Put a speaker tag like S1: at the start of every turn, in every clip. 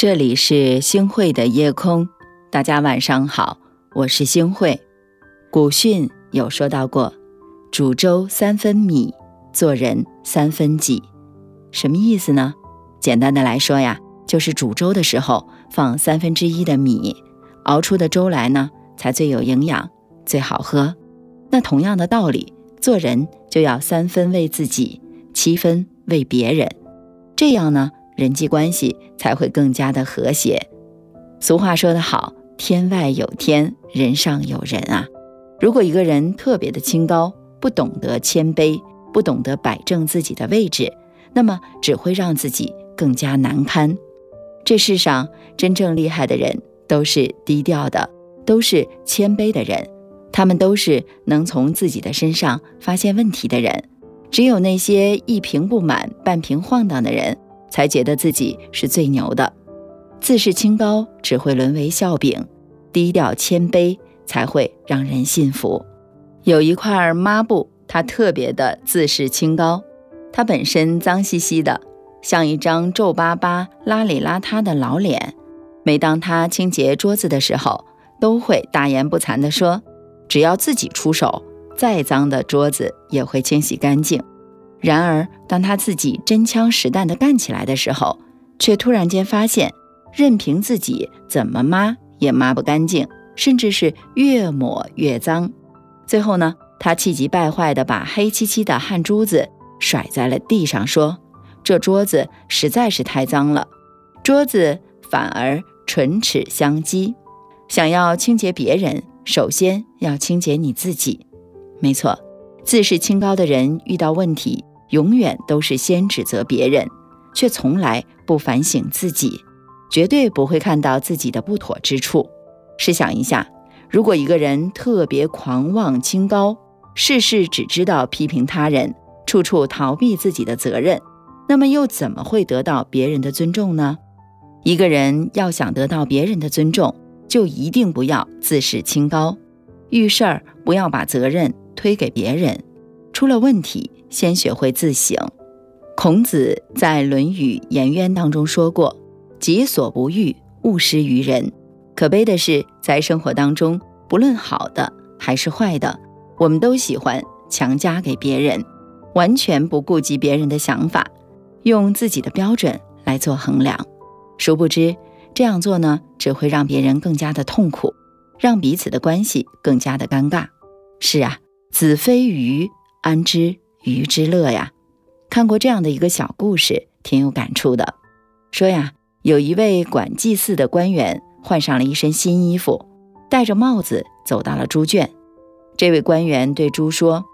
S1: 这里是星汇的夜空，大家晚上好，我是星汇。古训有说到过，煮粥三分米，做人三分己，什么意思呢？简单的来说呀，就是煮粥的时候放三分之一的米，熬出的粥来呢才最有营养，最好喝。那同样的道理，做人就要三分为自己，七分为别人，这样呢。人际关系才会更加的和谐。俗话说得好，天外有天，人上有人啊。如果一个人特别的清高，不懂得谦卑，不懂得摆正自己的位置，那么只会让自己更加难堪。这世上真正厉害的人都是低调的，都是谦卑的人，他们都是能从自己的身上发现问题的人。只有那些一瓶不满半瓶晃荡的人。才觉得自己是最牛的，自视清高只会沦为笑柄，低调谦卑才会让人信服。有一块抹布，它特别的自视清高，它本身脏兮兮的，像一张皱巴巴、邋里邋遢的老脸。每当他清洁桌子的时候，都会大言不惭地说：“只要自己出手，再脏的桌子也会清洗干净。”然而，当他自己真枪实弹地干起来的时候，却突然间发现，任凭自己怎么抹也抹不干净，甚至是越抹越脏。最后呢，他气急败坏地把黑漆漆的汗珠子甩在了地上，说：“这桌子实在是太脏了。”桌子反而唇齿相击。想要清洁别人，首先要清洁你自己。没错，自视清高的人遇到问题。永远都是先指责别人，却从来不反省自己，绝对不会看到自己的不妥之处。试想一下，如果一个人特别狂妄清高，事事只知道批评他人，处处逃避自己的责任，那么又怎么会得到别人的尊重呢？一个人要想得到别人的尊重，就一定不要自视清高，遇事儿不要把责任推给别人，出了问题。先学会自省。孔子在《论语颜渊》当中说过：“己所不欲，勿施于人。”可悲的是，在生活当中，不论好的还是坏的，我们都喜欢强加给别人，完全不顾及别人的想法，用自己的标准来做衡量。殊不知，这样做呢，只会让别人更加的痛苦，让彼此的关系更加的尴尬。是啊，子非鱼，安知？鱼之乐呀，看过这样的一个小故事，挺有感触的。说呀，有一位管祭祀的官员换上了一身新衣服，戴着帽子走到了猪圈。这位官员对猪说：“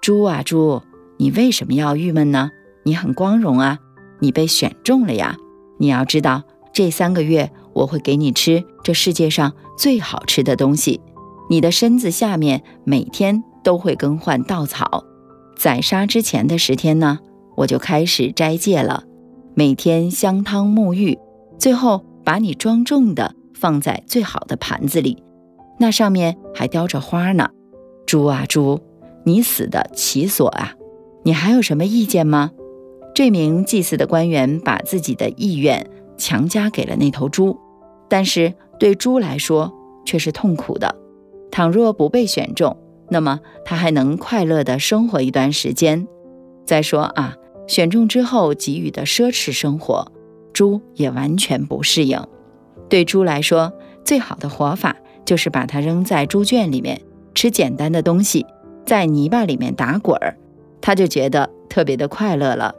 S1: 猪啊猪，你为什么要郁闷呢？你很光荣啊，你被选中了呀。你要知道，这三个月我会给你吃这世界上最好吃的东西，你的身子下面每天都会更换稻草。”宰杀之前的十天呢，我就开始斋戒了，每天香汤沐浴，最后把你庄重的放在最好的盘子里，那上面还雕着花呢。猪啊猪，你死的其所啊！你还有什么意见吗？这名祭祀的官员把自己的意愿强加给了那头猪，但是对猪来说却是痛苦的。倘若不被选中，那么他还能快乐的生活一段时间。再说啊，选中之后给予的奢侈生活，猪也完全不适应。对猪来说，最好的活法就是把它扔在猪圈里面，吃简单的东西，在泥巴里面打滚儿，他就觉得特别的快乐了。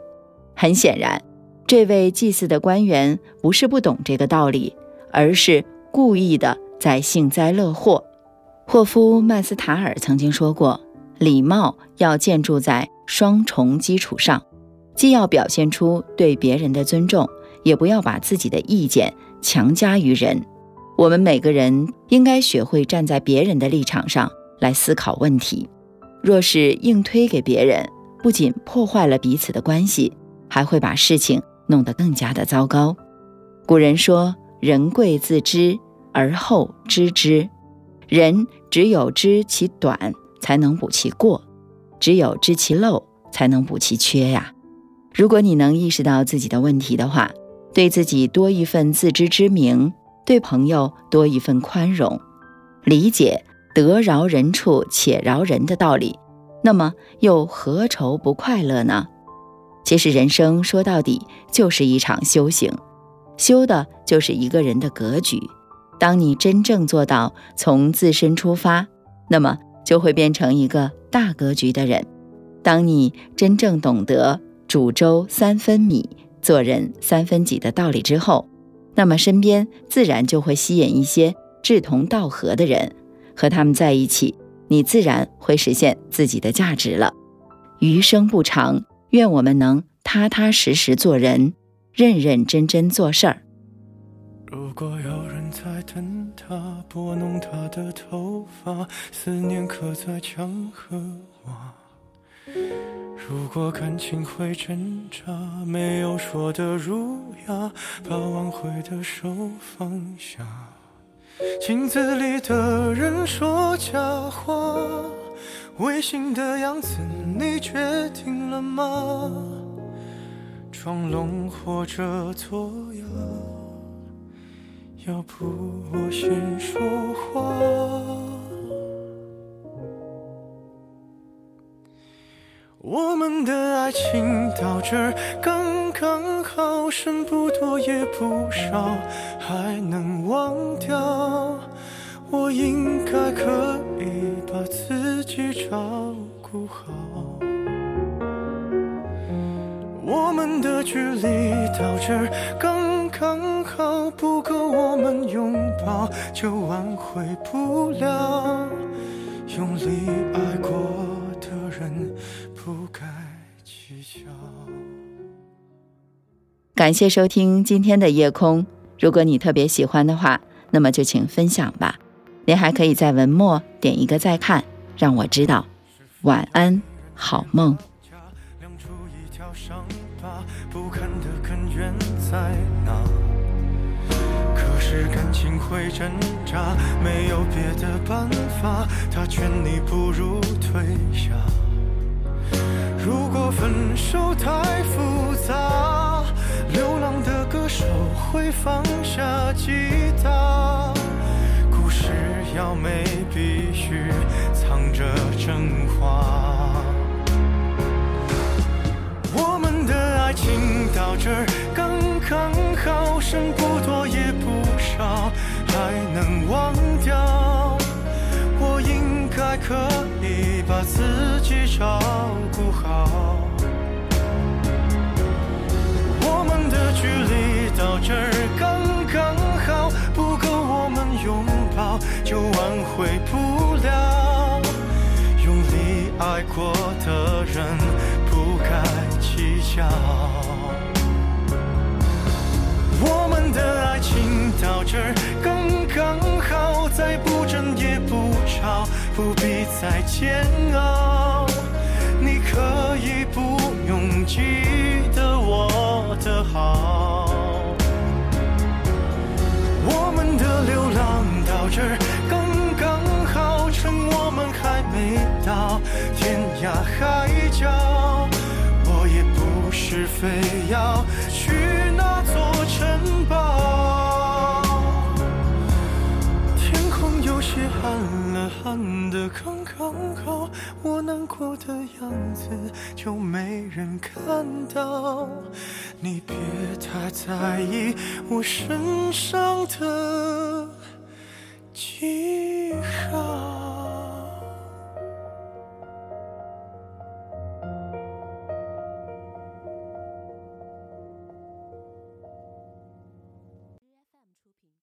S1: 很显然，这位祭祀的官员不是不懂这个道理，而是故意的在幸灾乐祸。霍夫曼斯塔尔曾经说过：“礼貌要建筑在双重基础上，既要表现出对别人的尊重，也不要把自己的意见强加于人。我们每个人应该学会站在别人的立场上来思考问题。若是硬推给别人，不仅破坏了彼此的关系，还会把事情弄得更加的糟糕。古人说：‘人贵自知而后知之。’”人只有知其短，才能补其过；只有知其漏，才能补其缺呀。如果你能意识到自己的问题的话，对自己多一份自知之明，对朋友多一份宽容，理解得饶人处且饶人的道理，那么又何愁不快乐呢？其实人生说到底就是一场修行，修的就是一个人的格局。当你真正做到从自身出发，那么就会变成一个大格局的人。当你真正懂得煮粥三分米。做人三分己的道理之后，那么身边自然就会吸引一些志同道合的人，和他们在一起，你自然会实现自己的价值了。余生不长，愿我们能踏踏实实做人，认认真真做事儿。
S2: 如果有人在等他，拨弄他的头发，思念刻在墙和瓦。如果感情会挣扎，没有说的儒雅，把挽回的手放下。镜子里的人说假话，违心的样子你决定了吗？装聋或者作哑，要不我先说话。我们的爱情到这儿刚刚好，剩不多也不少，还能忘掉。我应该可以把自己照顾好。我们的距离到这儿刚刚好，不够我们拥抱，就挽回不了。用力爱过的人。不该计较。
S1: 感谢收听今天的夜空。如果你特别喜欢的话，那么就请分享吧。您还可以在文末点一个再看，让我知道。晚安，好梦。
S2: 在哪可是感情会挣扎，没有别的办法，他劝你不如退下。如果分手太复杂，流浪的歌手会放下自己照顾好。我们的距离到这儿刚刚好，不够我们拥抱，就挽回不了。用力爱过的人，不该计较。我们的爱情到这儿刚刚好，再不争也不。不必再煎熬，你可以不用记得我的好。我们的流浪到这刚刚好，趁我们还没到天涯海角，我也不是非要去我难过的样子就没人看到。你别太在意我身上的记号。